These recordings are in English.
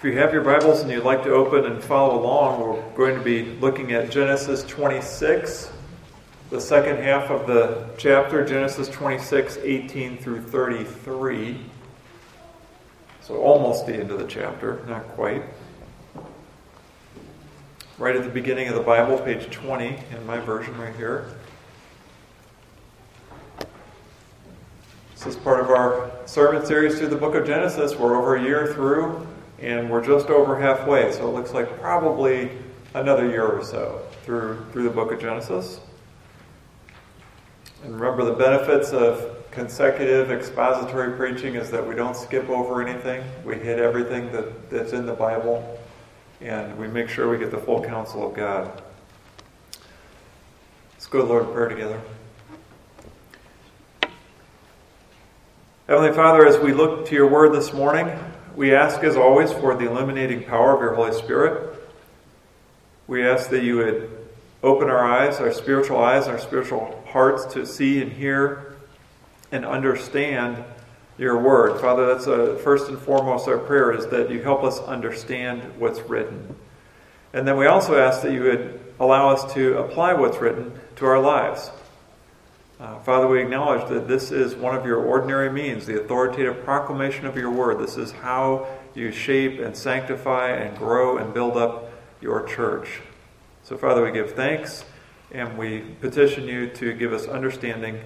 If you have your Bibles and you'd like to open and follow along, we're going to be looking at Genesis 26, the second half of the chapter, Genesis 26, 18 through 33. So almost the end of the chapter, not quite. Right at the beginning of the Bible, page 20 in my version right here. This is part of our sermon series through the book of Genesis. We're over a year through, and we're just over halfway, so it looks like probably another year or so through, through the book of Genesis. And remember, the benefits of consecutive expository preaching is that we don't skip over anything. We hit everything that, that's in the Bible, and we make sure we get the full counsel of God. Let's go to Lord in prayer together. Heavenly Father, as we look to your word this morning, we ask, as always, for the illuminating power of your Holy Spirit. We ask that you would open our eyes, our spiritual eyes, our spiritual hearts to see and hear and understand your word. Father, that's a, first and foremost our prayer is that you help us understand what's written. And then we also ask that you would allow us to apply what's written to our lives. Uh, Father, we acknowledge that this is one of your ordinary means, the authoritative proclamation of your word. This is how you shape and sanctify and grow and build up your church. So, Father, we give thanks and we petition you to give us understanding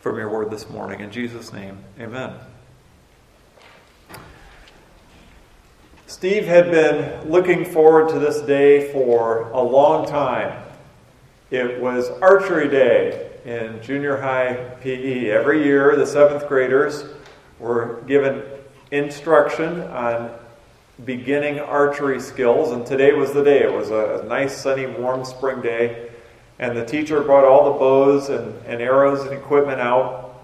from your word this morning. In Jesus' name, amen. Steve had been looking forward to this day for a long time. It was archery day in junior high PE. Every year, the seventh graders were given instruction on beginning archery skills, and today was the day. It was a nice, sunny, warm spring day, and the teacher brought all the bows and, and arrows and equipment out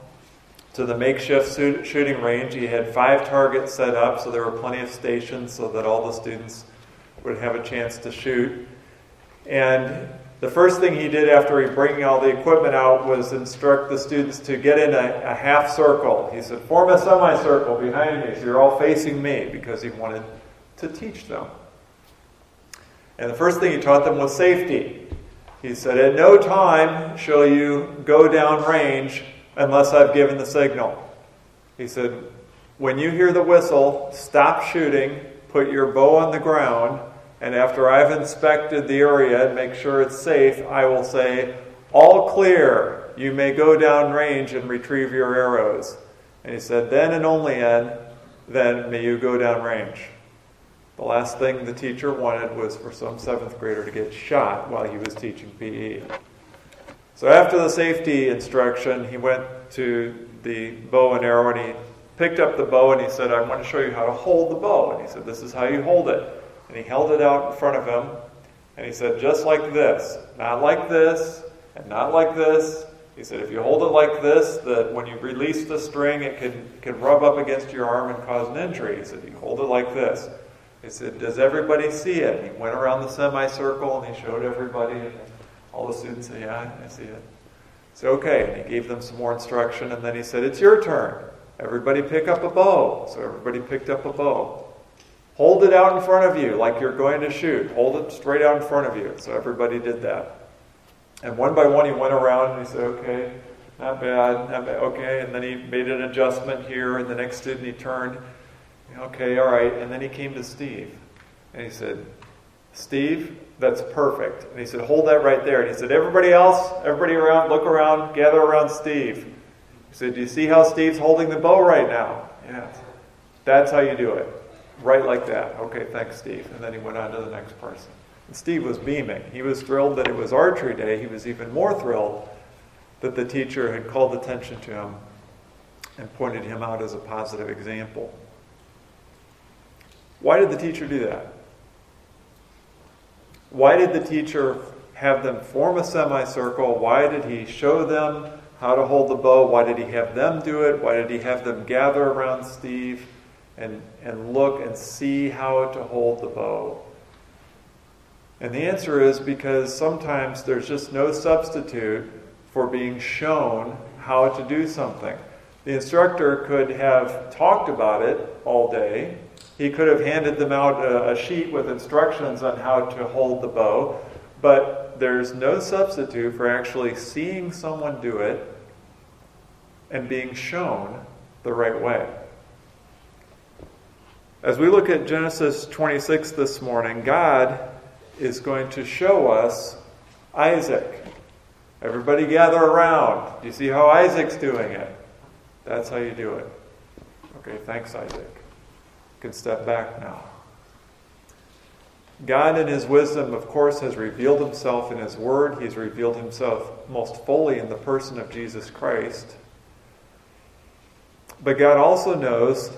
to the makeshift shooting range. He had five targets set up, so there were plenty of stations so that all the students would have a chance to shoot. And the first thing he did after he bringing all the equipment out was instruct the students to get in a, a half circle. He said, form a semicircle behind me so you're all facing me because he wanted to teach them. And the first thing he taught them was safety. He said, At no time shall you go down range unless I've given the signal. He said, When you hear the whistle, stop shooting, put your bow on the ground, and after I've inspected the area and make sure it's safe, I will say, All clear, you may go down range and retrieve your arrows. And he said, Then and only then, then may you go down range. The last thing the teacher wanted was for some seventh grader to get shot while he was teaching PE. So after the safety instruction, he went to the bow and arrow and he picked up the bow and he said, I want to show you how to hold the bow. And he said, This is how you hold it. And he held it out in front of him, and he said, just like this, not like this, and not like this. He said, if you hold it like this, that when you release the string, it can, can rub up against your arm and cause an injury. He said, you hold it like this. He said, does everybody see it? He went around the semicircle and he showed everybody, and all the students said, yeah, I see it. So okay, and he gave them some more instruction, and then he said, it's your turn. Everybody pick up a bow. So everybody picked up a bow. Hold it out in front of you like you're going to shoot. Hold it straight out in front of you. So everybody did that. And one by one he went around and he said, okay, not bad, not bad, okay. And then he made an adjustment here, and the next student he turned, okay, all right. And then he came to Steve and he said, Steve, that's perfect. And he said, hold that right there. And he said, everybody else, everybody around, look around, gather around Steve. He said, do you see how Steve's holding the bow right now? Yes. That's how you do it. Right like that. Okay, thanks, Steve. And then he went on to the next person. And Steve was beaming. He was thrilled that it was archery day. He was even more thrilled that the teacher had called attention to him and pointed him out as a positive example. Why did the teacher do that? Why did the teacher have them form a semicircle? Why did he show them how to hold the bow? Why did he have them do it? Why did he have them gather around Steve? And, and look and see how to hold the bow? And the answer is because sometimes there's just no substitute for being shown how to do something. The instructor could have talked about it all day. He could have handed them out a, a sheet with instructions on how to hold the bow, but there's no substitute for actually seeing someone do it and being shown the right way. As we look at Genesis 26 this morning, God is going to show us Isaac. Everybody gather around. Do you see how Isaac's doing it? That's how you do it. Okay, thanks, Isaac. You can step back now. God, in His wisdom, of course, has revealed Himself in His Word. He's revealed Himself most fully in the person of Jesus Christ. But God also knows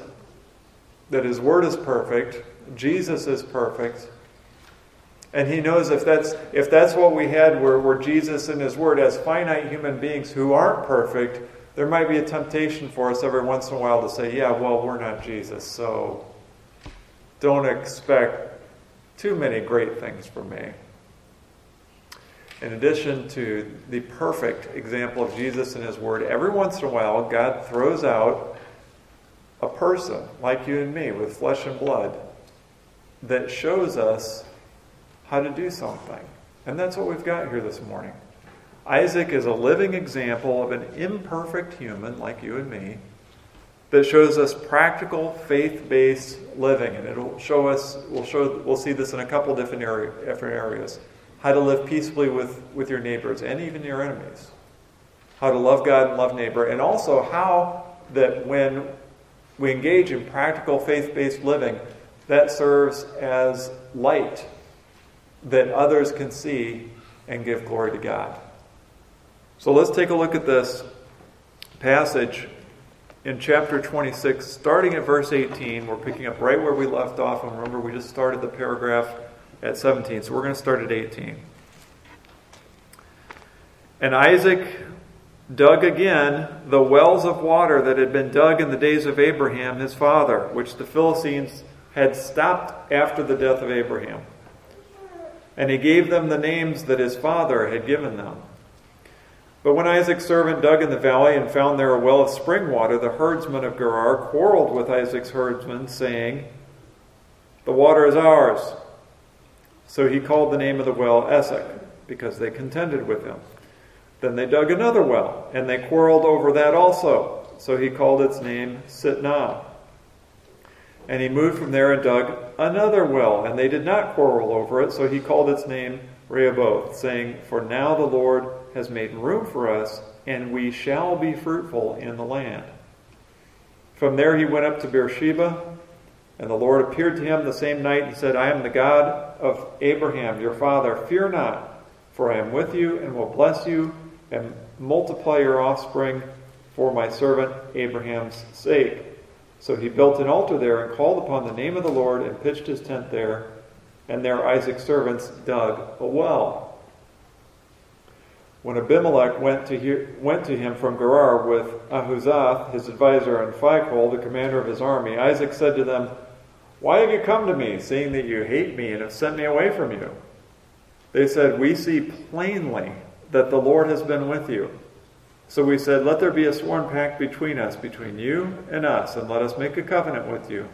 that His Word is perfect, Jesus is perfect, and He knows if that's, if that's what we had were, were Jesus and His Word as finite human beings who aren't perfect, there might be a temptation for us every once in a while to say, yeah, well, we're not Jesus, so don't expect too many great things from me. In addition to the perfect example of Jesus and His Word, every once in a while, God throws out a person like you and me with flesh and blood that shows us how to do something. And that's what we've got here this morning. Isaac is a living example of an imperfect human like you and me that shows us practical faith-based living and it'll show us we'll show we'll see this in a couple different, area, different areas how to live peaceably with, with your neighbors and even your enemies how to love god and love neighbor and also how that when we engage in practical faith based living, that serves as light that others can see and give glory to God. So let's take a look at this passage in chapter 26, starting at verse 18. We're picking up right where we left off. And remember, we just started the paragraph at 17. So we're going to start at 18. And Isaac dug again the wells of water that had been dug in the days of Abraham his father, which the Philistines had stopped after the death of Abraham. And he gave them the names that his father had given them. But when Isaac's servant dug in the valley and found there a well of spring water, the herdsmen of Gerar quarreled with Isaac's herdsmen, saying, The water is ours. So he called the name of the well Esek, because they contended with him. Then they dug another well, and they quarreled over that also. So he called its name Sitnah. And he moved from there and dug another well, and they did not quarrel over it. So he called its name Rehoboth, saying, For now the Lord has made room for us, and we shall be fruitful in the land. From there he went up to Beersheba, and the Lord appeared to him the same night and said, I am the God of Abraham, your father. Fear not, for I am with you and will bless you and multiply your offspring for my servant Abraham's sake. So he built an altar there and called upon the name of the Lord and pitched his tent there. And there Isaac's servants dug a well. When Abimelech went to, hear, went to him from Gerar with Ahuzath, his advisor, and Phicol, the commander of his army, Isaac said to them, Why have you come to me, seeing that you hate me and have sent me away from you? They said, We see plainly that the Lord has been with you. So we said, Let there be a sworn pact between us, between you and us, and let us make a covenant with you,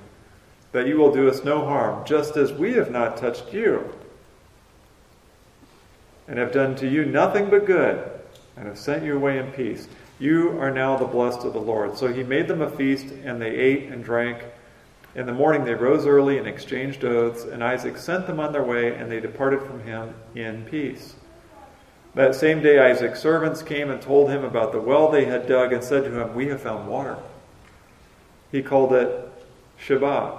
that you will do us no harm, just as we have not touched you, and have done to you nothing but good, and have sent you away in peace. You are now the blessed of the Lord. So he made them a feast, and they ate and drank. In the morning they rose early and exchanged oaths, and Isaac sent them on their way, and they departed from him in peace. That same day, Isaac's servants came and told him about the well they had dug and said to him, We have found water. He called it Sheba.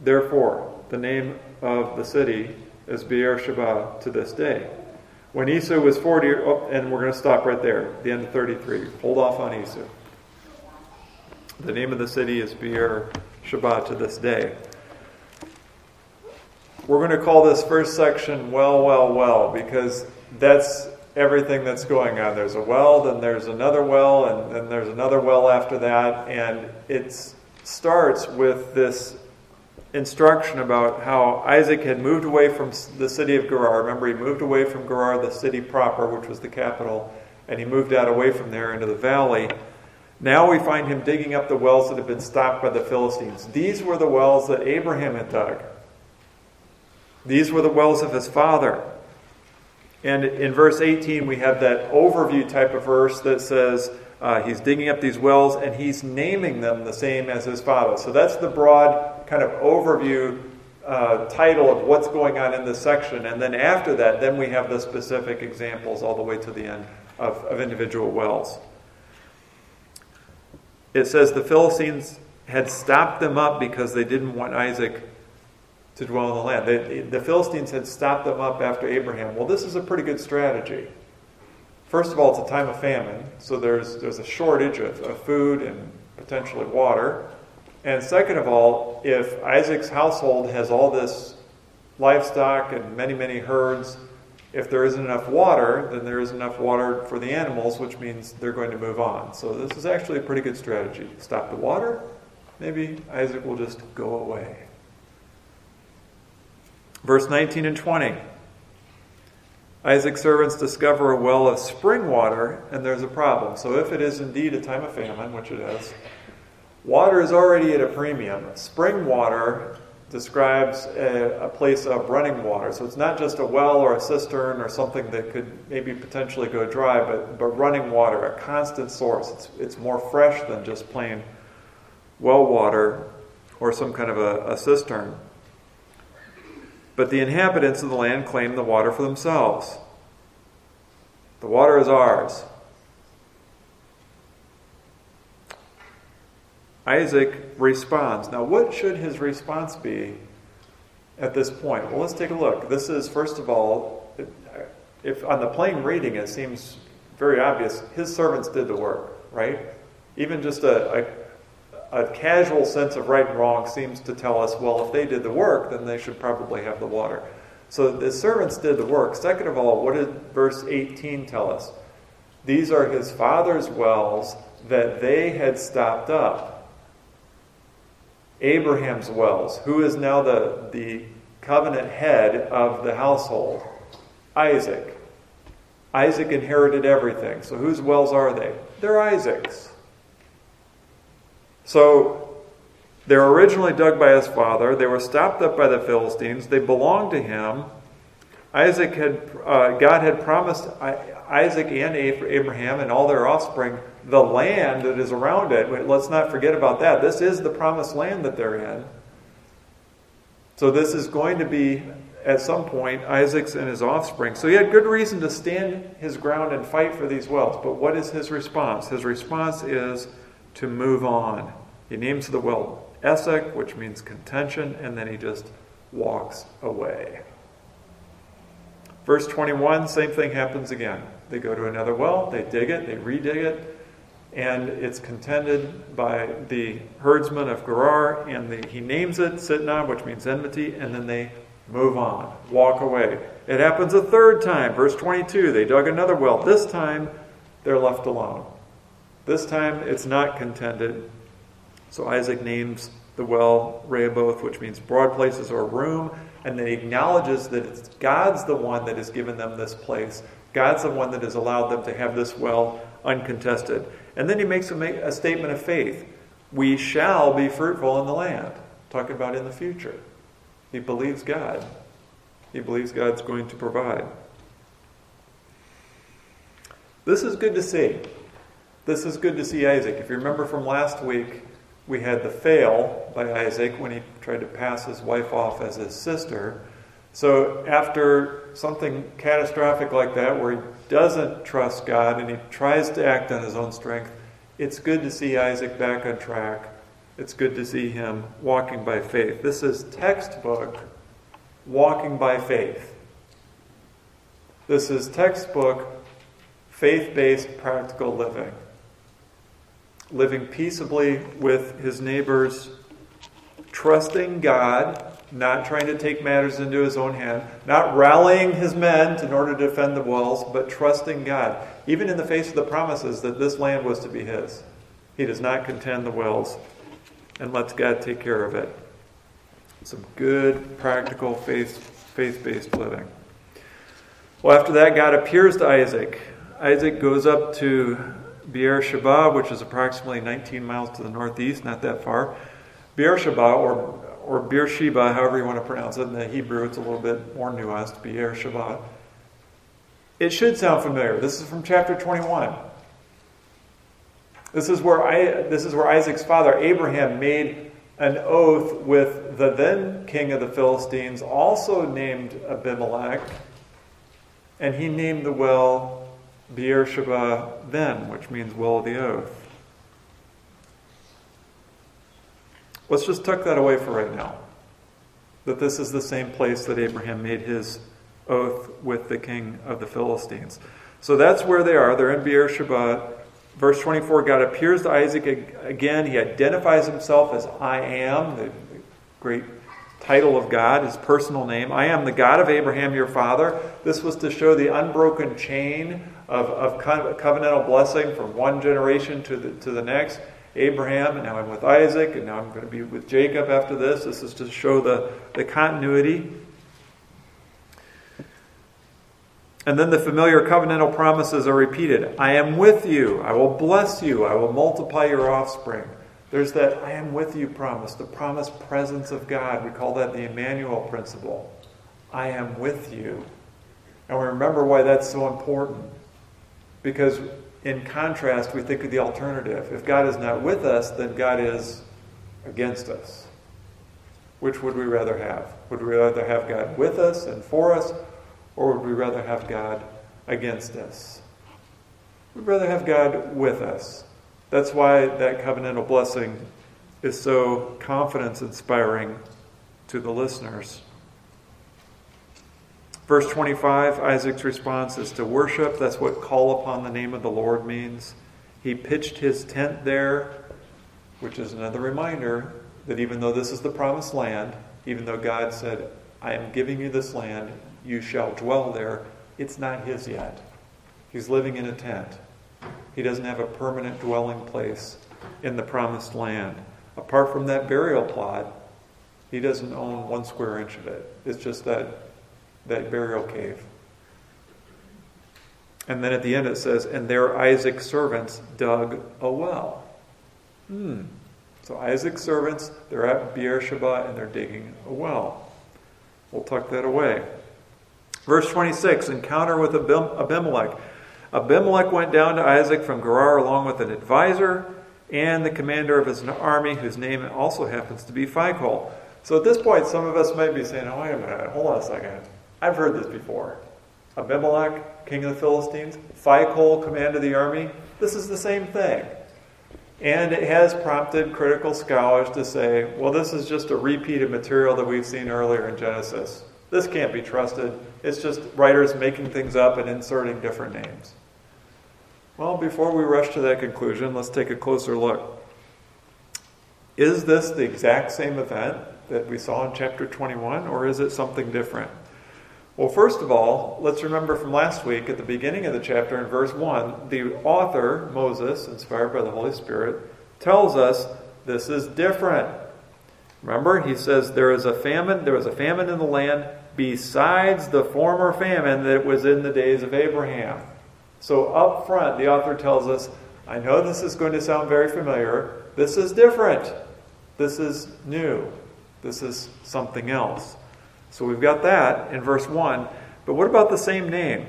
Therefore, the name of the city is Beer Sheba to this day. When Esau was 40, oh, and we're going to stop right there, the end of 33. Hold off on Esau. The name of the city is Beer Sheba to this day. We're going to call this first section Well, Well, Well, because that's everything that's going on. There's a well, then there's another well, and then there's another well after that. And it starts with this instruction about how Isaac had moved away from the city of Gerar. Remember, he moved away from Gerar, the city proper, which was the capital, and he moved out away from there into the valley. Now we find him digging up the wells that had been stopped by the Philistines. These were the wells that Abraham had dug. These were the wells of his father. And in verse 18, we have that overview type of verse that says uh, he's digging up these wells and he's naming them the same as his father. So that's the broad kind of overview uh, title of what's going on in this section. And then after that, then we have the specific examples all the way to the end of, of individual wells. It says the Philistines had stopped them up because they didn't want Isaac to dwell in the land. They, the Philistines had stopped them up after Abraham. Well, this is a pretty good strategy. First of all, it's a time of famine, so there's, there's a shortage of, of food and potentially water. And second of all, if Isaac's household has all this livestock and many, many herds, if there isn't enough water, then there isn't enough water for the animals, which means they're going to move on. So this is actually a pretty good strategy. Stop the water, maybe Isaac will just go away. Verse 19 and 20. Isaac's servants discover a well of spring water, and there's a problem. So, if it is indeed a time of famine, which it is, water is already at a premium. Spring water describes a, a, place of running water. So, it's not just a well or a cistern or something that could maybe potentially go dry, but, but running water, a constant source. It's, it's more fresh than just plain well water or some kind of a, a cistern. But the inhabitants of the land claim the water for themselves. The water is ours. Isaac responds. Now, what should his response be at this point? Well, let's take a look. This is, first of all, if on the plain reading it seems very obvious, his servants did the work, right? Even just a, a a casual sense of right and wrong seems to tell us, well, if they did the work, then they should probably have the water. So the servants did the work. Second of all, what did verse 18 tell us? These are his father's wells that they had stopped up. Abraham's wells. Who is now the, the covenant head of the household? Isaac. Isaac inherited everything. So whose wells are they? They're Isaac's. So they were originally dug by his father. They were stopped up by the Philistines. They belonged to him. Isaac had, uh, God had promised Isaac and Abraham and all their offspring the land that is around it. Let's not forget about that. This is the promised land that they're in. So this is going to be, at some point, Isaac's and his offspring. So he had good reason to stand his ground and fight for these wells. But what is his response? His response is to move on. He names the well Esek, which means contention, and then he just walks away. Verse 21, same thing happens again. They go to another well, they dig it, they redig it, and it's contended by the herdsman of Gerar, and the, he names it Sitnah, which means enmity, and then they move on, walk away. It happens a third time. Verse 22, they dug another well. This time, they're left alone. This time it's not contended. So Isaac names the well Rehoboth, which means broad places or room, and then he acknowledges that it's God's the one that has given them this place. God's the one that has allowed them to have this well uncontested. And then he makes a, a statement of faith. We shall be fruitful in the land. Talking about in the future. He believes God. He believes God's going to provide. This is good to see. This is good to see Isaac. If you remember from last week, we had the fail by Isaac when he tried to pass his wife off as his sister. So, after something catastrophic like that, where he doesn't trust God and he tries to act on his own strength, it's good to see Isaac back on track. It's good to see him walking by faith. This is textbook walking by faith. This is textbook faith based practical living living peaceably with his neighbors, trusting God, not trying to take matters into his own hand, not rallying his men in order to defend the walls, but trusting God, even in the face of the promises that this land was to be his. He does not contend the wells and lets God take care of it. Some good, practical, faith based living. Well, after that, God appears to Isaac. Isaac goes up to Beersheba, which is approximately 19 miles to the northeast, not that far. Beersheba, or, or Beersheba, however you want to pronounce it in the Hebrew, it's a little bit more nuanced, Beersheba. It should sound familiar. This is from chapter 21. This is where, I, this is where Isaac's father, Abraham, made an oath with the then king of the Philistines, also named Abimelech, and he named the well Beersheba then, which means well of the oath. Let's just tuck that away for right now. That this is the same place that Abraham made his oath with the king of the Philistines. So that's where they are. They're in Beersheba. Verse 24 God appears to Isaac again. He identifies himself as I am, the great title of God, his personal name. I am the God of Abraham, your father. This was to show the unbroken chain of, of covenantal blessing from one generation to the, to the next. Abraham, and now I'm with Isaac, and now I'm going to be with Jacob after this. This is to show the, the continuity. And then the familiar covenantal promises are repeated I am with you, I will bless you, I will multiply your offspring. There's that I am with you promise, the promised presence of God. We call that the Emmanuel principle. I am with you. And we remember why that's so important. Because in contrast, we think of the alternative. If God is not with us, then God is against us. Which would we rather have? Would we rather have God with us and for us, or would we rather have God against us? We'd rather have God with us. That's why that covenantal blessing is so confidence inspiring to the listeners. Verse 25, Isaac's response is to worship. That's what call upon the name of the Lord means. He pitched his tent there, which is another reminder that even though this is the promised land, even though God said, I am giving you this land, you shall dwell there, it's not his yet. He's living in a tent. He doesn't have a permanent dwelling place in the promised land. Apart from that burial plot, he doesn't own one square inch of it. It's just that that burial cave. And then at the end it says, and there Isaac's servants dug a well. Hmm. So Isaac's servants, they're at Beersheba and they're digging a well. We'll tuck that away. Verse 26 Encounter with Abimelech. Abimelech went down to Isaac from Gerar along with an advisor and the commander of his army, whose name also happens to be Phicol. So at this point, some of us might be saying, oh, wait a minute, hold on a second. I've heard this before. Abimelech, king of the Philistines, Phicol, command of the army. This is the same thing. And it has prompted critical scholars to say, well, this is just a repeat of material that we've seen earlier in Genesis. This can't be trusted. It's just writers making things up and inserting different names. Well, before we rush to that conclusion, let's take a closer look. Is this the exact same event that we saw in chapter 21, or is it something different? Well, first of all, let's remember from last week at the beginning of the chapter in verse 1, the author, Moses, inspired by the Holy Spirit, tells us this is different. Remember, he says there is a famine, there was a famine in the land besides the former famine that was in the days of Abraham. So up front, the author tells us, I know this is going to sound very familiar. This is different. This is new. This is something else. So we've got that in verse 1. But what about the same name?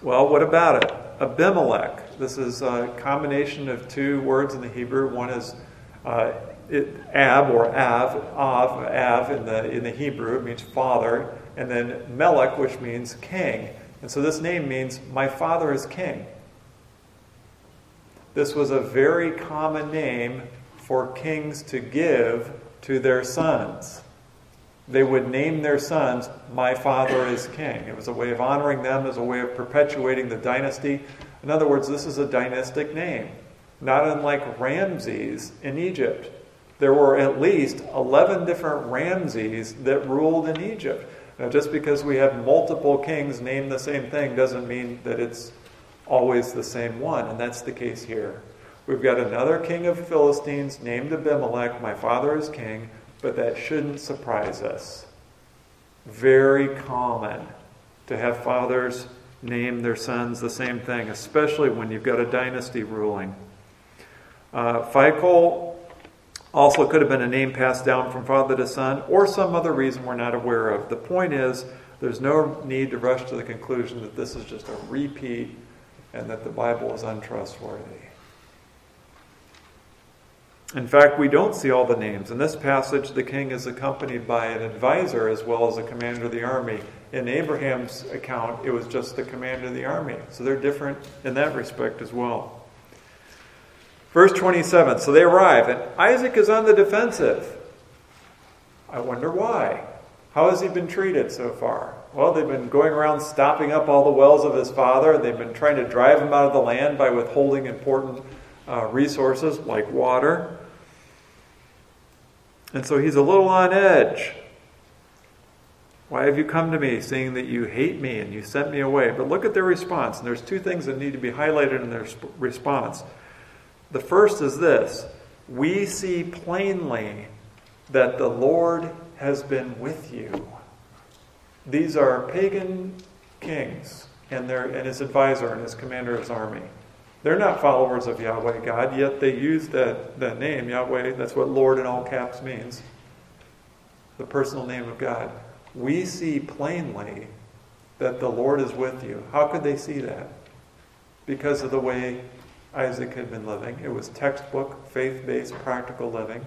Well, what about it? Abimelech. This is a combination of two words in the Hebrew. One is uh, it, Ab or Av, Av, Av in the, in the Hebrew. It means father. And then Melech, which means king. And so this name means my father is king. This was a very common name for kings to give to their sons they would name their sons, My Father is King. It was a way of honoring them, as a way of perpetuating the dynasty. In other words, this is a dynastic name, not unlike Ramses in Egypt. There were at least 11 different Ramses that ruled in Egypt. Now, just because we have multiple kings named the same thing doesn't mean that it's always the same one, and that's the case here. We've got another king of Philistines named Abimelech, my father is king, but that shouldn't surprise us. Very common to have fathers name their sons the same thing, especially when you've got a dynasty ruling. Uh, Phicol also could have been a name passed down from father to son, or some other reason we're not aware of. The point is, there's no need to rush to the conclusion that this is just a repeat and that the Bible is untrustworthy. In fact, we don't see all the names. In this passage, the king is accompanied by an advisor as well as a commander of the army. In Abraham's account, it was just the commander of the army. So they're different in that respect as well. Verse 27 So they arrive, and Isaac is on the defensive. I wonder why. How has he been treated so far? Well, they've been going around stopping up all the wells of his father. They've been trying to drive him out of the land by withholding important uh, resources like water. And so he's a little on edge. Why have you come to me, saying that you hate me and you sent me away? But look at their response. And there's two things that need to be highlighted in their response. The first is this We see plainly that the Lord has been with you. These are pagan kings and, their, and his advisor and his commander of his army. They're not followers of Yahweh God, yet they use that, that name, Yahweh. That's what Lord in all caps means the personal name of God. We see plainly that the Lord is with you. How could they see that? Because of the way Isaac had been living. It was textbook, faith based, practical living,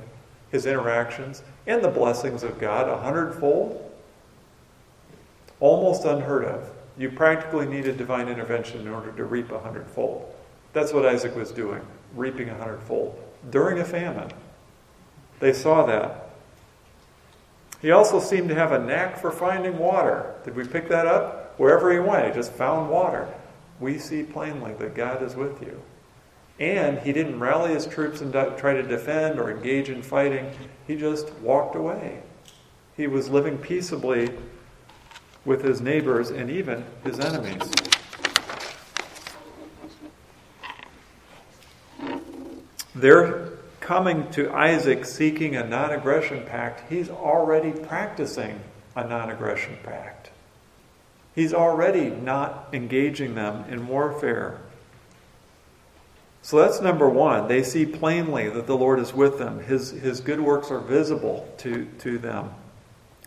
his interactions, and the blessings of God a hundredfold. Almost unheard of. You practically needed divine intervention in order to reap a hundredfold. That's what Isaac was doing, reaping a hundredfold during a famine. They saw that. He also seemed to have a knack for finding water. Did we pick that up? Wherever he went, he just found water. We see plainly that God is with you. And he didn't rally his troops and try to defend or engage in fighting. He just walked away. He was living peaceably with his neighbors and even his enemies. They're coming to Isaac seeking a non aggression pact. He's already practicing a non aggression pact. He's already not engaging them in warfare. So that's number one. They see plainly that the Lord is with them. His, his good works are visible to, to them.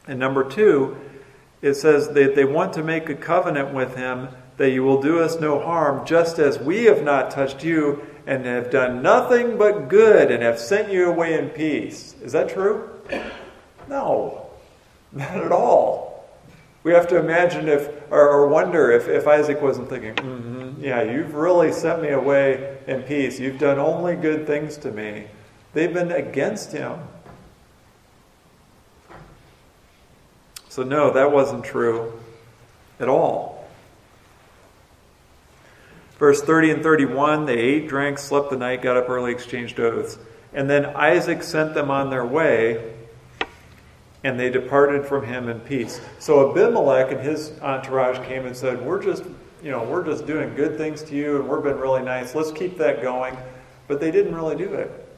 And number two, it says that they want to make a covenant with him that you will do us no harm, just as we have not touched you and have done nothing but good and have sent you away in peace. Is that true? No, not at all. We have to imagine if, or, or wonder if, if Isaac wasn't thinking, mm-hmm, yeah, you've really sent me away in peace. You've done only good things to me. They've been against him. So, no, that wasn't true at all. Verse 30 and 31 they ate, drank, slept the night, got up early, exchanged oaths. And then Isaac sent them on their way, and they departed from him in peace. So Abimelech and his entourage came and said, We're just, you know, we're just doing good things to you, and we've been really nice. Let's keep that going. But they didn't really do it.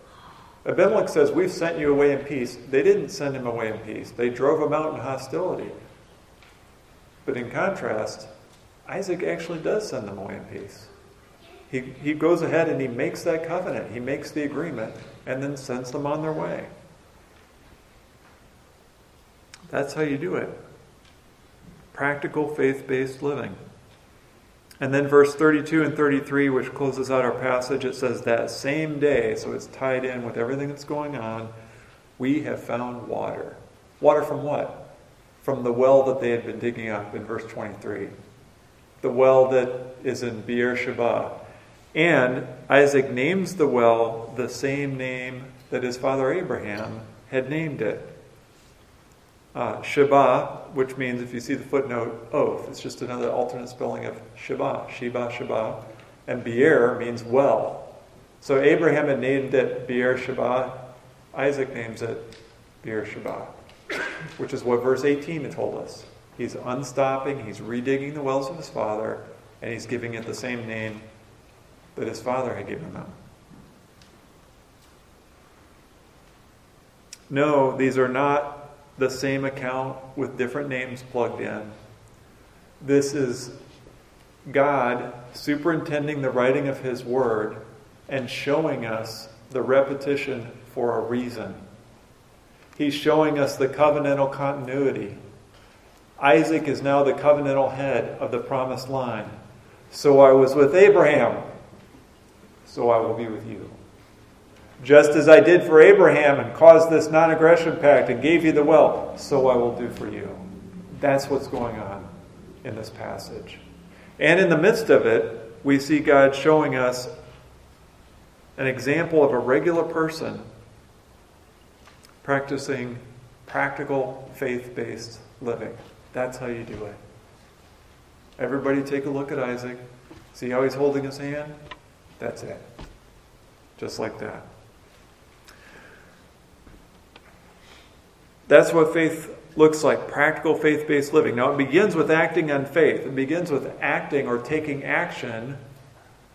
Abimelech says, We've sent you away in peace. They didn't send him away in peace, they drove him out in hostility. But in contrast, Isaac actually does send them away in peace. He, he goes ahead and he makes that covenant, he makes the agreement, and then sends them on their way. That's how you do it. Practical faith based living. And then verse 32 and 33, which closes out our passage, it says, That same day, so it's tied in with everything that's going on, we have found water. Water from what? From the well that they had been digging up in verse 23. The well that is in Beersheba, and Isaac names the well the same name that his father Abraham had named it. Uh, Sheba, which means, if you see the footnote, oath. It's just another alternate spelling of Sheba, Sheba, Sheba. And Beer means well. So Abraham had named it Beer Sheba. Isaac names it Beer Sheba, which is what verse 18 had told us. He's unstopping, he's redigging the wells of his father, and he's giving it the same name that his father had given them. No, these are not the same account with different names plugged in. This is God superintending the writing of His Word and showing us the repetition for a reason. He's showing us the covenantal continuity. Isaac is now the covenantal head of the promised line. So I was with Abraham, so I will be with you. Just as I did for Abraham and caused this non aggression pact and gave you the well, so I will do for you. That's what's going on in this passage. And in the midst of it, we see God showing us an example of a regular person practicing practical faith based living. That's how you do it. Everybody take a look at Isaac. See how he's holding his hand? That's it. Just like that. That's what faith looks like practical faith based living. Now, it begins with acting on faith, it begins with acting or taking action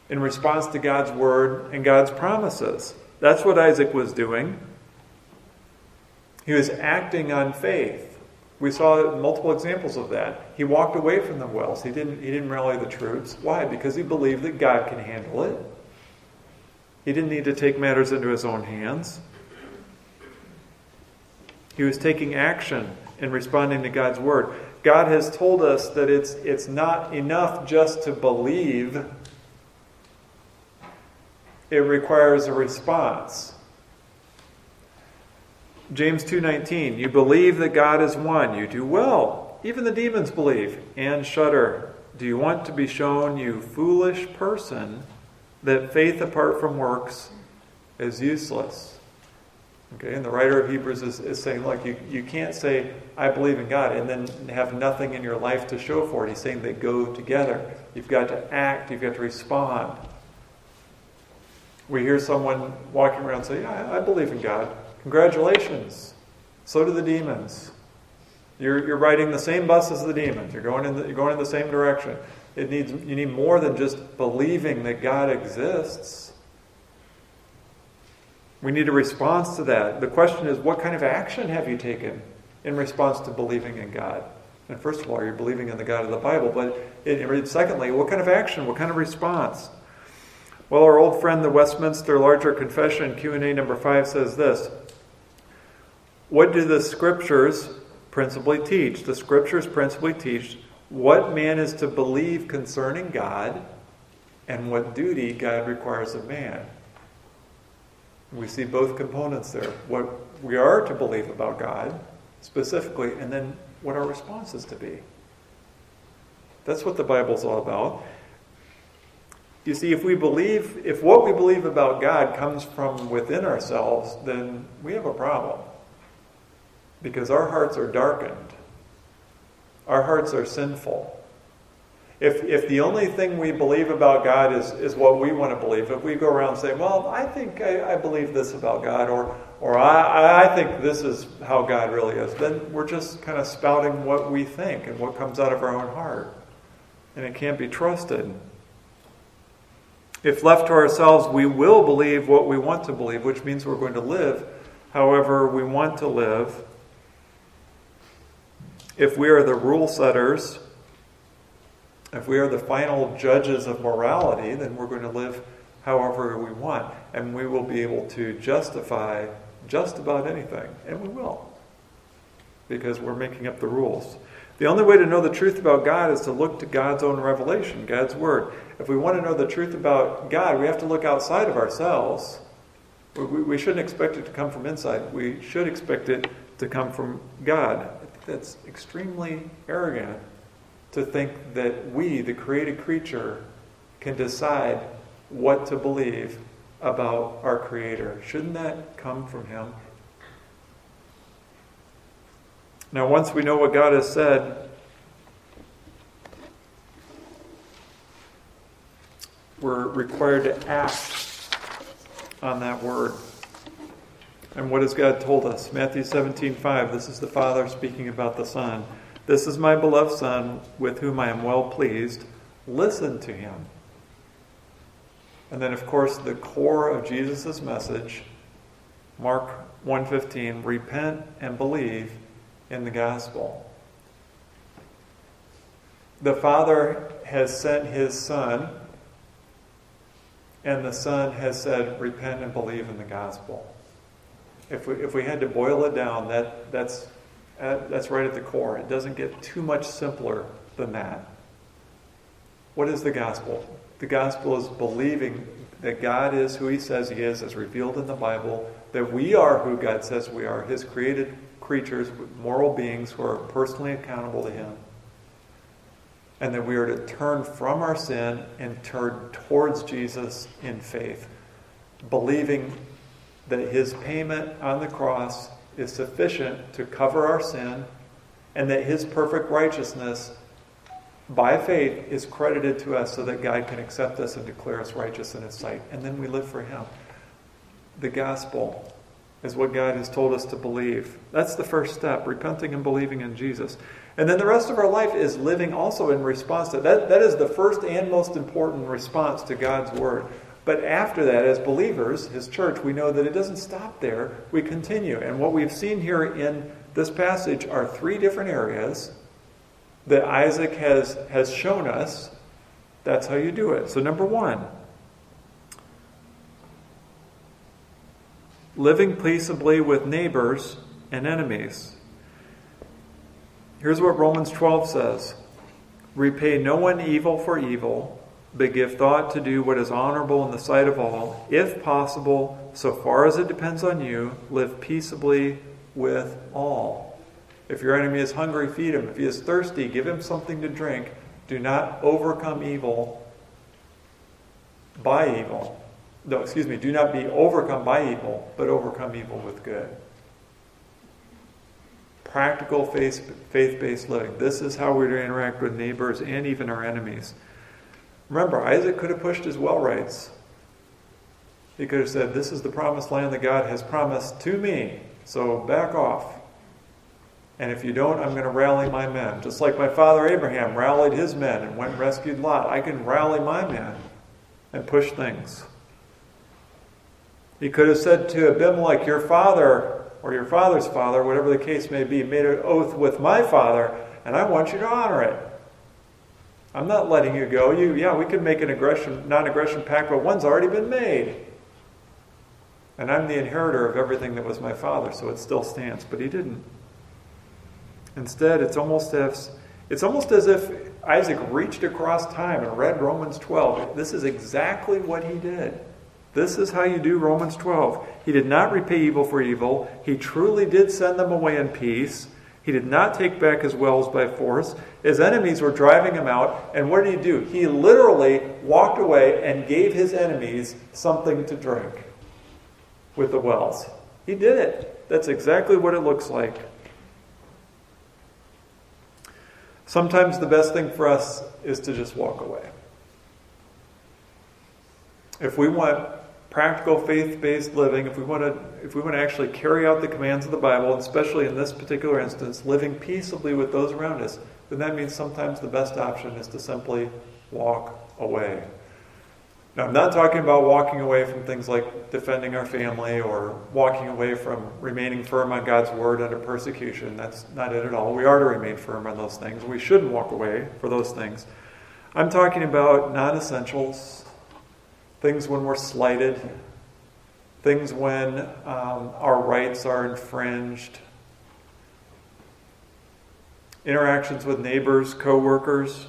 in response to God's word and God's promises. That's what Isaac was doing. He was acting on faith. We saw multiple examples of that. He walked away from the wells. He didn't, he didn't rally the troops. Why? Because he believed that God can handle it. He didn't need to take matters into his own hands. He was taking action in responding to God's word. God has told us that it's, it's not enough just to believe, it requires a response. James 2:19 You believe that God is one you do well even the demons believe and shudder do you want to be shown you foolish person that faith apart from works is useless okay and the writer of Hebrews is, is saying look you, you can't say I believe in God and then have nothing in your life to show for it he's saying they go together you've got to act you've got to respond we hear someone walking around say yeah, I believe in God Congratulations. So do the demons. You're, you're riding the same bus as the demons. You're going, in the, you're going in the same direction. It needs, you need more than just believing that God exists. We need a response to that. The question is, what kind of action have you taken in response to believing in God? And first of all, you're believing in the God of the Bible. But it, secondly, what kind of action? What kind of response? Well, our old friend, the Westminster Larger Confession, Q&A number 5 says this. What do the scriptures principally teach? The scriptures principally teach what man is to believe concerning God and what duty God requires of man. We see both components there. What we are to believe about God specifically, and then what our response is to be. That's what the Bible's all about. You see, if we believe, if what we believe about God comes from within ourselves, then we have a problem. Because our hearts are darkened, our hearts are sinful. If, if the only thing we believe about God is, is what we want to believe, if we go around saying, Well, I think I, I believe this about God, or, or I, I think this is how God really is, then we're just kind of spouting what we think and what comes out of our own heart. And it can't be trusted. If left to ourselves, we will believe what we want to believe, which means we're going to live however we want to live. If we are the rule setters, if we are the final judges of morality, then we're going to live however we want. And we will be able to justify just about anything. And we will. Because we're making up the rules. The only way to know the truth about God is to look to God's own revelation, God's Word. If we want to know the truth about God, we have to look outside of ourselves. We, we shouldn't expect it to come from inside. We should expect it to come from God. That's extremely arrogant to think that we, the created creature, can decide what to believe about our Creator. Shouldn't that come from Him? Now, once we know what God has said, we're required to act on that word. And what has God told us? Matthew 17, 5. This is the Father speaking about the Son. This is my beloved Son, with whom I am well pleased. Listen to him. And then, of course, the core of Jesus' message, Mark 1.15, repent and believe in the gospel. the Father has sent his Son, and the Son has said, Repent and believe in the gospel. If we, if we had to boil it down, that, that's, uh, that's right at the core. It doesn't get too much simpler than that. What is the gospel? The gospel is believing that God is who He says He is, as revealed in the Bible, that we are who God says we are, His created creatures, moral beings who are personally accountable to Him, and that we are to turn from our sin and turn towards Jesus in faith, believing that His payment on the cross is sufficient to cover our sin, and that His perfect righteousness by faith is credited to us so that God can accept us and declare us righteous in His sight. And then we live for Him. The gospel is what God has told us to believe. That's the first step, repenting and believing in Jesus. And then the rest of our life is living also in response to that. That is the first and most important response to God's word. But after that, as believers, His church, we know that it doesn't stop there. We continue. And what we've seen here in this passage are three different areas that Isaac has, has shown us, that's how you do it. So, number one, living peaceably with neighbors and enemies. Here's what Romans 12 says Repay no one evil for evil, but give thought to do what is honorable in the sight of all. If possible, so far as it depends on you, live peaceably with all. If your enemy is hungry, feed him. If he is thirsty, give him something to drink. Do not overcome evil by evil. No, excuse me, do not be overcome by evil, but overcome evil with good. Practical faith based living. This is how we're to interact with neighbors and even our enemies. Remember, Isaac could have pushed his well rights. He could have said, This is the promised land that God has promised to me, so back off. And if you don't, I'm going to rally my men. Just like my father Abraham rallied his men and went and rescued Lot, I can rally my men and push things. He could have said to Abimelech, Your father, or your father's father, whatever the case may be, made an oath with my father, and I want you to honor it. I'm not letting you go. You, yeah, we could make an aggression, non-aggression pact, but one's already been made. And I'm the inheritor of everything that was my father, so it still stands. But he didn't. Instead, it's almost as it's almost as if Isaac reached across time and read Romans 12. This is exactly what he did. This is how you do Romans 12. He did not repay evil for evil. He truly did send them away in peace. He did not take back his wells by force. His enemies were driving him out. And what did he do? He literally walked away and gave his enemies something to drink with the wells. He did it. That's exactly what it looks like. Sometimes the best thing for us is to just walk away. If we want practical faith-based living, if we want to if we want to actually carry out the commands of the Bible, especially in this particular instance, living peaceably with those around us, then that means sometimes the best option is to simply walk away. Now, I'm not talking about walking away from things like defending our family or walking away from remaining firm on God's word under persecution. That's not it at all. We are to remain firm on those things. We shouldn't walk away for those things. I'm talking about non essentials, things when we're slighted, things when um, our rights are infringed, interactions with neighbors, coworkers,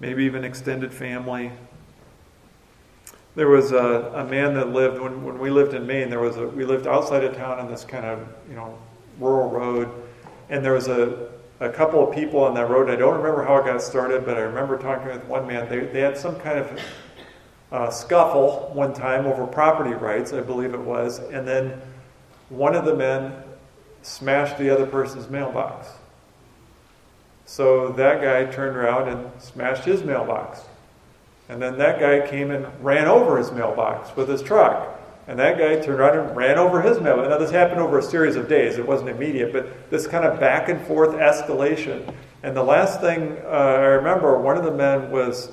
maybe even extended family there was a, a man that lived when, when we lived in Maine. There was a we lived outside of town on this kind of you know rural road, and there was a a couple of people on that road. I don't remember how it got started, but I remember talking with one man. They they had some kind of uh, scuffle one time over property rights, I believe it was, and then one of the men smashed the other person's mailbox. So that guy turned around and smashed his mailbox. And then that guy came and ran over his mailbox with his truck. And that guy turned around and ran over his mailbox. Now, this happened over a series of days. It wasn't immediate, but this kind of back and forth escalation. And the last thing uh, I remember, one of the men was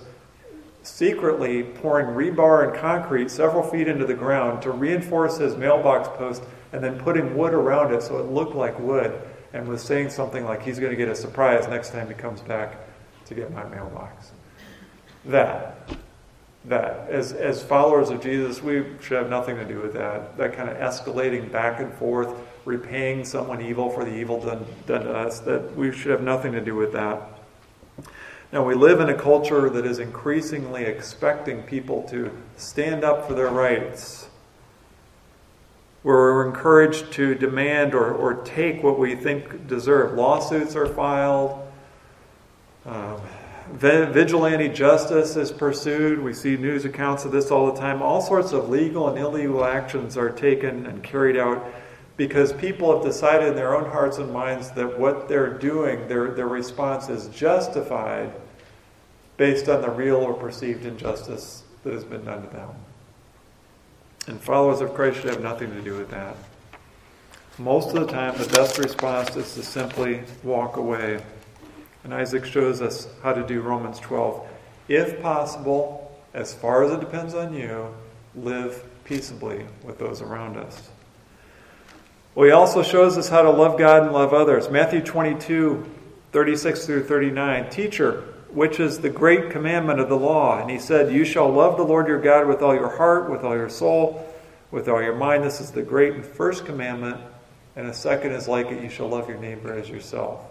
secretly pouring rebar and concrete several feet into the ground to reinforce his mailbox post and then putting wood around it so it looked like wood and was saying something like he's going to get a surprise next time he comes back to get my mailbox. That. That. As, as followers of Jesus, we should have nothing to do with that. That kind of escalating back and forth, repaying someone evil for the evil done, done to us, that we should have nothing to do with that. Now, we live in a culture that is increasingly expecting people to stand up for their rights. We're encouraged to demand or, or take what we think deserve. Lawsuits are filed. Um, vigilante justice is pursued. We see news accounts of this all the time. All sorts of legal and illegal actions are taken and carried out because people have decided in their own hearts and minds that what they're doing, their, their response is justified based on the real or perceived injustice that has been done to them. And followers of Christ should have nothing to do with that. Most of the time, the best response is to simply walk away. And Isaac shows us how to do Romans 12. If possible, as far as it depends on you, live peaceably with those around us. Well, he also shows us how to love God and love others. Matthew 22, 36 through 39. Teacher, which is the great commandment of the law? And he said, You shall love the Lord your God with all your heart, with all your soul, with all your mind. This is the great and first commandment. And a second is like it, you shall love your neighbor as yourself.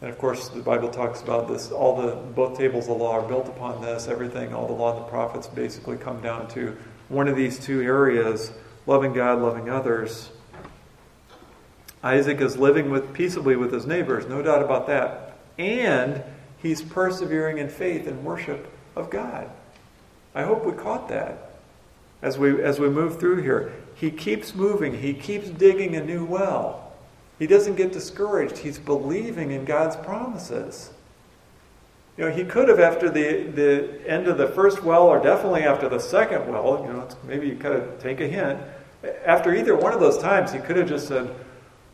And of course, the Bible talks about this. All the both tables of the law are built upon this. Everything, all the law and the prophets basically come down to one of these two areas loving God, loving others. Isaac is living with peaceably with his neighbors, no doubt about that. And he's persevering in faith and worship of God. I hope we caught that as we as we move through here. He keeps moving, he keeps digging a new well. He doesn't get discouraged. He's believing in God's promises. You know, he could have after the, the end of the first well, or definitely after the second well, you know, maybe you could have take a hint. After either one of those times, he could have just said,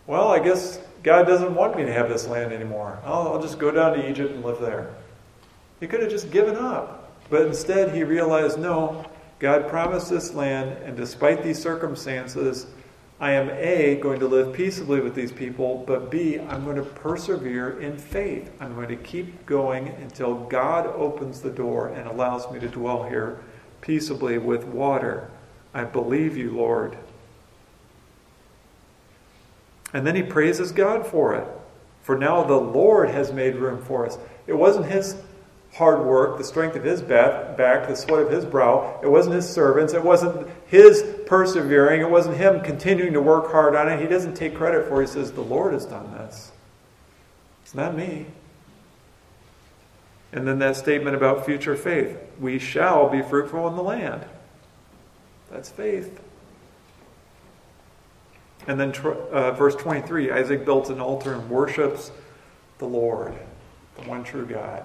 well, I guess God doesn't want me to have this land anymore. I'll, I'll just go down to Egypt and live there. He could have just given up. But instead, he realized no, God promised this land, and despite these circumstances, I am A, going to live peaceably with these people, but B, I'm going to persevere in faith. I'm going to keep going until God opens the door and allows me to dwell here peaceably with water. I believe you, Lord. And then he praises God for it. For now the Lord has made room for us. It wasn't his hard work, the strength of his back, the sweat of his brow. It wasn't his servants. It wasn't his persevering. It wasn't him continuing to work hard on it. He doesn't take credit for it. He says, The Lord has done this. It's not me. And then that statement about future faith we shall be fruitful in the land. That's faith. And then uh, verse 23 Isaac builds an altar and worships the Lord, the one true God.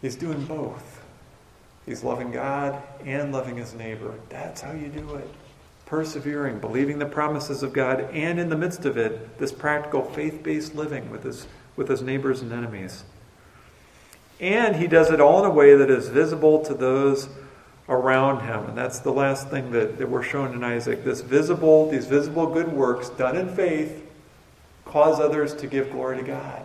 He's doing both. He's loving God and loving his neighbor. That's how you do it. Persevering, believing the promises of God, and in the midst of it, this practical faith based living with his, with his neighbors and enemies. And he does it all in a way that is visible to those around him. And that's the last thing that, that we're shown in Isaac. This visible, these visible good works done in faith cause others to give glory to God.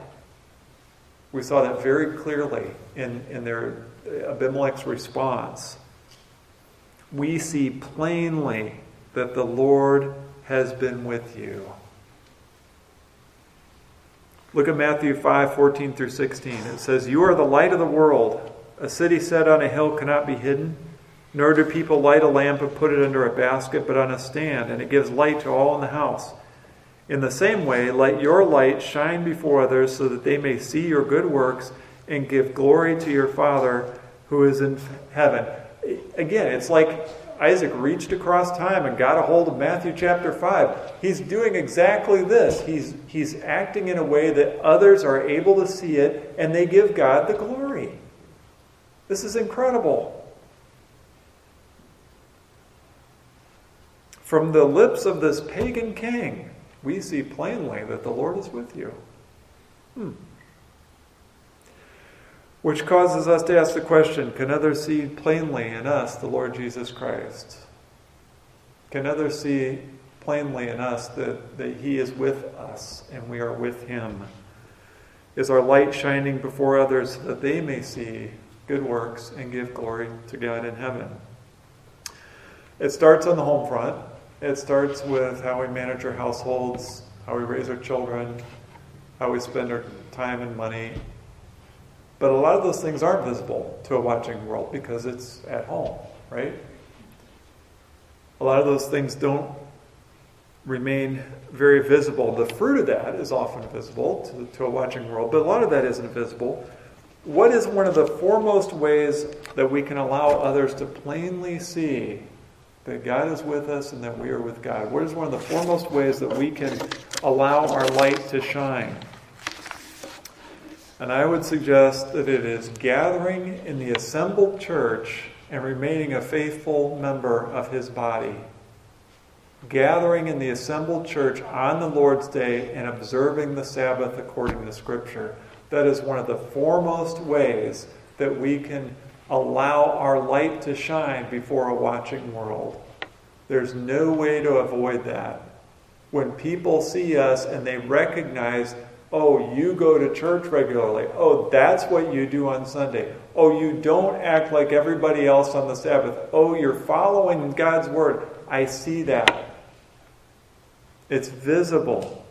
We saw that very clearly in, in their Abimelech's response. We see plainly that the Lord has been with you. Look at Matthew 5 14 through 16. It says, You are the light of the world. A city set on a hill cannot be hidden. Nor do people light a lamp and put it under a basket, but on a stand, and it gives light to all in the house. In the same way, let your light shine before others so that they may see your good works and give glory to your Father who is in heaven. Again, it's like Isaac reached across time and got a hold of Matthew chapter 5. He's doing exactly this. He's, he's acting in a way that others are able to see it and they give God the glory. This is incredible. From the lips of this pagan king, we see plainly that the Lord is with you. Hmm. Which causes us to ask the question can others see plainly in us the Lord Jesus Christ? Can others see plainly in us that, that He is with us and we are with Him? Is our light shining before others that they may see good works and give glory to God in heaven? It starts on the home front. It starts with how we manage our households, how we raise our children, how we spend our time and money. But a lot of those things aren't visible to a watching world because it's at home, right? A lot of those things don't remain very visible. The fruit of that is often visible to, to a watching world, but a lot of that isn't visible. What is one of the foremost ways that we can allow others to plainly see that God is with us and that we are with God? What is one of the foremost ways that we can allow our light to shine? And I would suggest that it is gathering in the assembled church and remaining a faithful member of his body. Gathering in the assembled church on the Lord's day and observing the Sabbath according to Scripture. That is one of the foremost ways that we can allow our light to shine before a watching world. There's no way to avoid that. When people see us and they recognize, oh, you go to church regularly. Oh, that's what you do on Sunday. Oh, you don't act like everybody else on the Sabbath. Oh, you're following God's word. I see that. It's visible.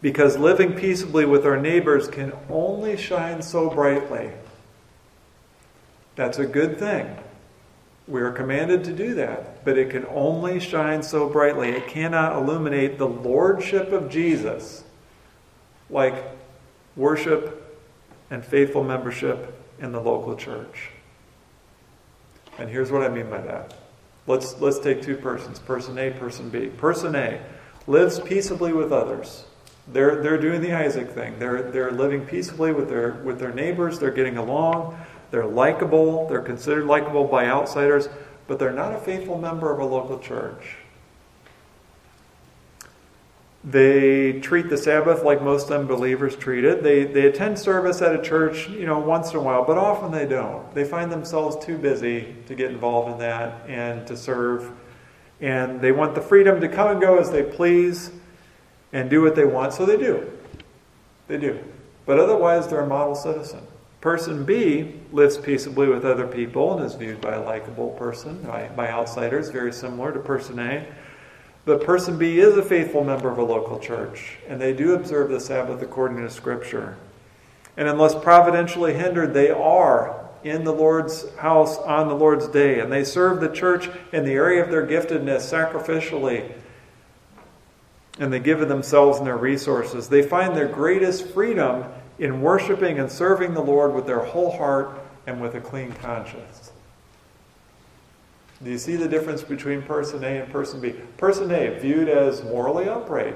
Because living peaceably with our neighbors can only shine so brightly that's a good thing. We are commanded to do that, but it can only shine so brightly. It cannot illuminate the lordship of Jesus like worship and faithful membership in the local church. And here's what I mean by that. Let's, let's take two persons, person A, person B. Person A lives peaceably with others. They're, they're doing the Isaac thing. They're, they're living peaceably with their, with their neighbors. They're getting along. They're likable, they're considered likable by outsiders, but they're not a faithful member of a local church. They treat the Sabbath like most unbelievers treat it. They, they attend service at a church, you know, once in a while, but often they don't. They find themselves too busy to get involved in that and to serve. And they want the freedom to come and go as they please and do what they want, so they do. They do. But otherwise, they're a model citizen. Person B lives peaceably with other people and is viewed by a likable person, by, by outsiders, very similar to person A. But person B is a faithful member of a local church, and they do observe the Sabbath according to Scripture. And unless providentially hindered, they are in the Lord's house on the Lord's day, and they serve the church in the area of their giftedness sacrificially, and they give of themselves and their resources. They find their greatest freedom in worshiping and serving the Lord with their whole heart and with a clean conscience. Do you see the difference between person A and person B? Person A, viewed as morally upright.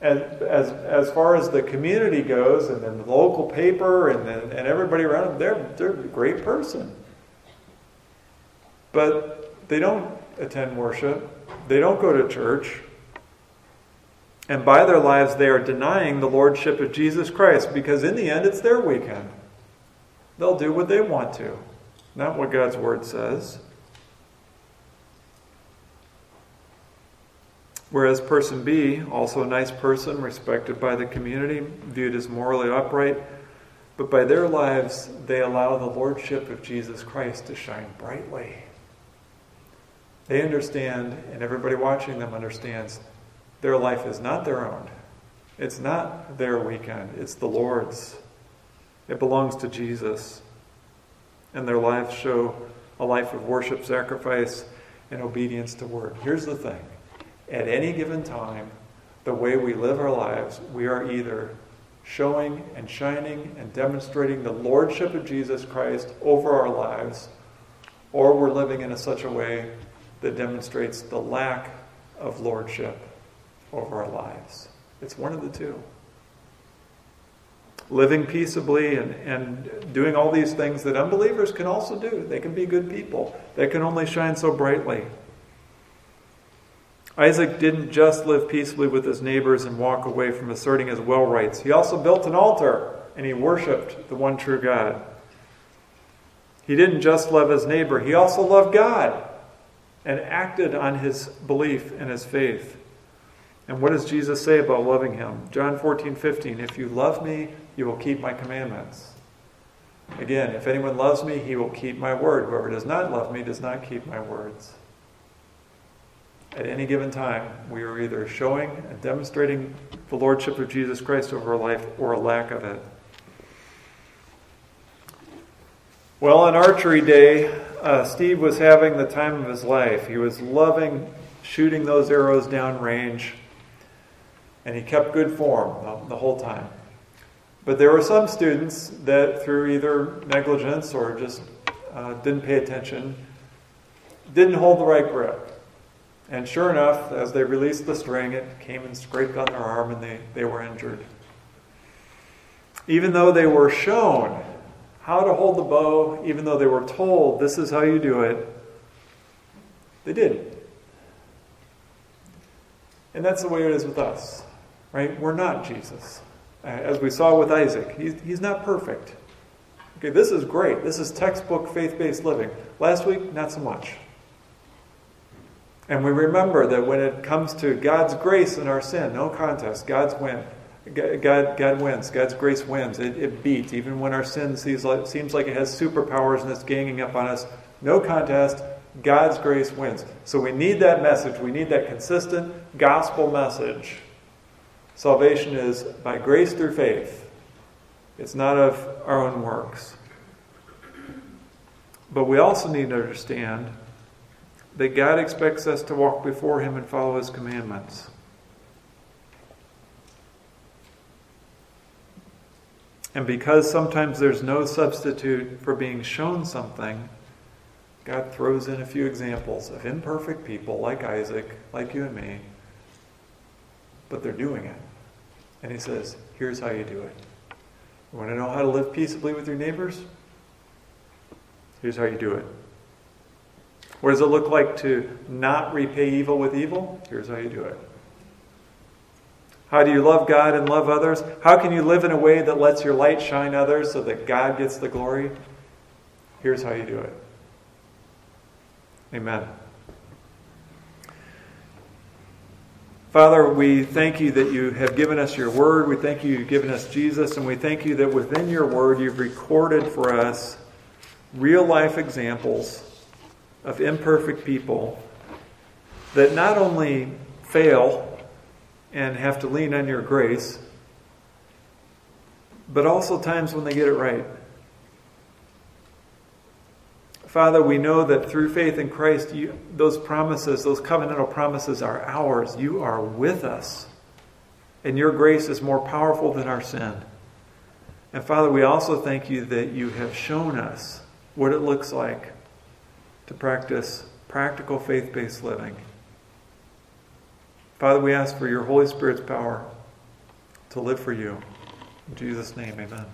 As, as, as far as the community goes, and then the local paper and, then, and everybody around them, they're, they're a great person. But they don't attend worship, they don't go to church, and by their lives, they are denying the lordship of Jesus Christ because in the end, it's their weekend. They'll do what they want to, not what God's word says. Whereas person B, also a nice person, respected by the community, viewed as morally upright, but by their lives, they allow the lordship of Jesus Christ to shine brightly. They understand, and everybody watching them understands, their life is not their own. It's not their weekend, it's the Lord's. It belongs to Jesus. And their lives show a life of worship, sacrifice, and obedience to word. Here's the thing at any given time, the way we live our lives, we are either showing and shining and demonstrating the lordship of Jesus Christ over our lives, or we're living in a such a way that demonstrates the lack of lordship over our lives. It's one of the two. Living peaceably and, and doing all these things that unbelievers can also do. They can be good people, they can only shine so brightly. Isaac didn't just live peaceably with his neighbors and walk away from asserting his well rights. He also built an altar and he worshiped the one true God. He didn't just love his neighbor, he also loved God and acted on his belief and his faith. And what does Jesus say about loving him? John 14, 15. If you love me, you will keep my commandments. Again, if anyone loves me, he will keep my word. Whoever does not love me does not keep my words. At any given time, we are either showing and demonstrating the lordship of Jesus Christ over our life or a lack of it. Well, on archery day, uh, Steve was having the time of his life. He was loving shooting those arrows down range, and he kept good form the, the whole time. But there were some students that, through either negligence or just uh, didn't pay attention, didn't hold the right grip. And sure enough, as they released the string, it came and scraped on their arm and they, they were injured. Even though they were shown how to hold the bow, even though they were told this is how you do it, they didn't. And that's the way it is with us, right? We're not Jesus. Uh, as we saw with Isaac, he's, he's not perfect. Okay, this is great. This is textbook faith based living. Last week, not so much. And we remember that when it comes to God's grace and our sin, no contest, God's win. God, God wins. God's grace wins. It, it beats. Even when our sin seems like, seems like it has superpowers and it's ganging up on us, no contest. God's grace wins. So we need that message. We need that consistent gospel message. Salvation is by grace through faith, it's not of our own works. But we also need to understand that God expects us to walk before Him and follow His commandments. And because sometimes there's no substitute for being shown something, God throws in a few examples of imperfect people like Isaac, like you and me, but they're doing it. And He says, here's how you do it. You want to know how to live peaceably with your neighbors? Here's how you do it. What does it look like to not repay evil with evil? Here's how you do it. How do you love God and love others? How can you live in a way that lets your light shine others so that God gets the glory? Here's how you do it. Amen. Father, we thank you that you have given us your word. We thank you you've given us Jesus. And we thank you that within your word you've recorded for us real life examples of imperfect people that not only fail and have to lean on your grace, but also times when they get it right. Father, we know that through faith in Christ, you, those promises, those covenantal promises are ours. You are with us. And your grace is more powerful than our sin. And Father, we also thank you that you have shown us what it looks like to practice practical faith based living. Father, we ask for your Holy Spirit's power to live for you. In Jesus' name, amen.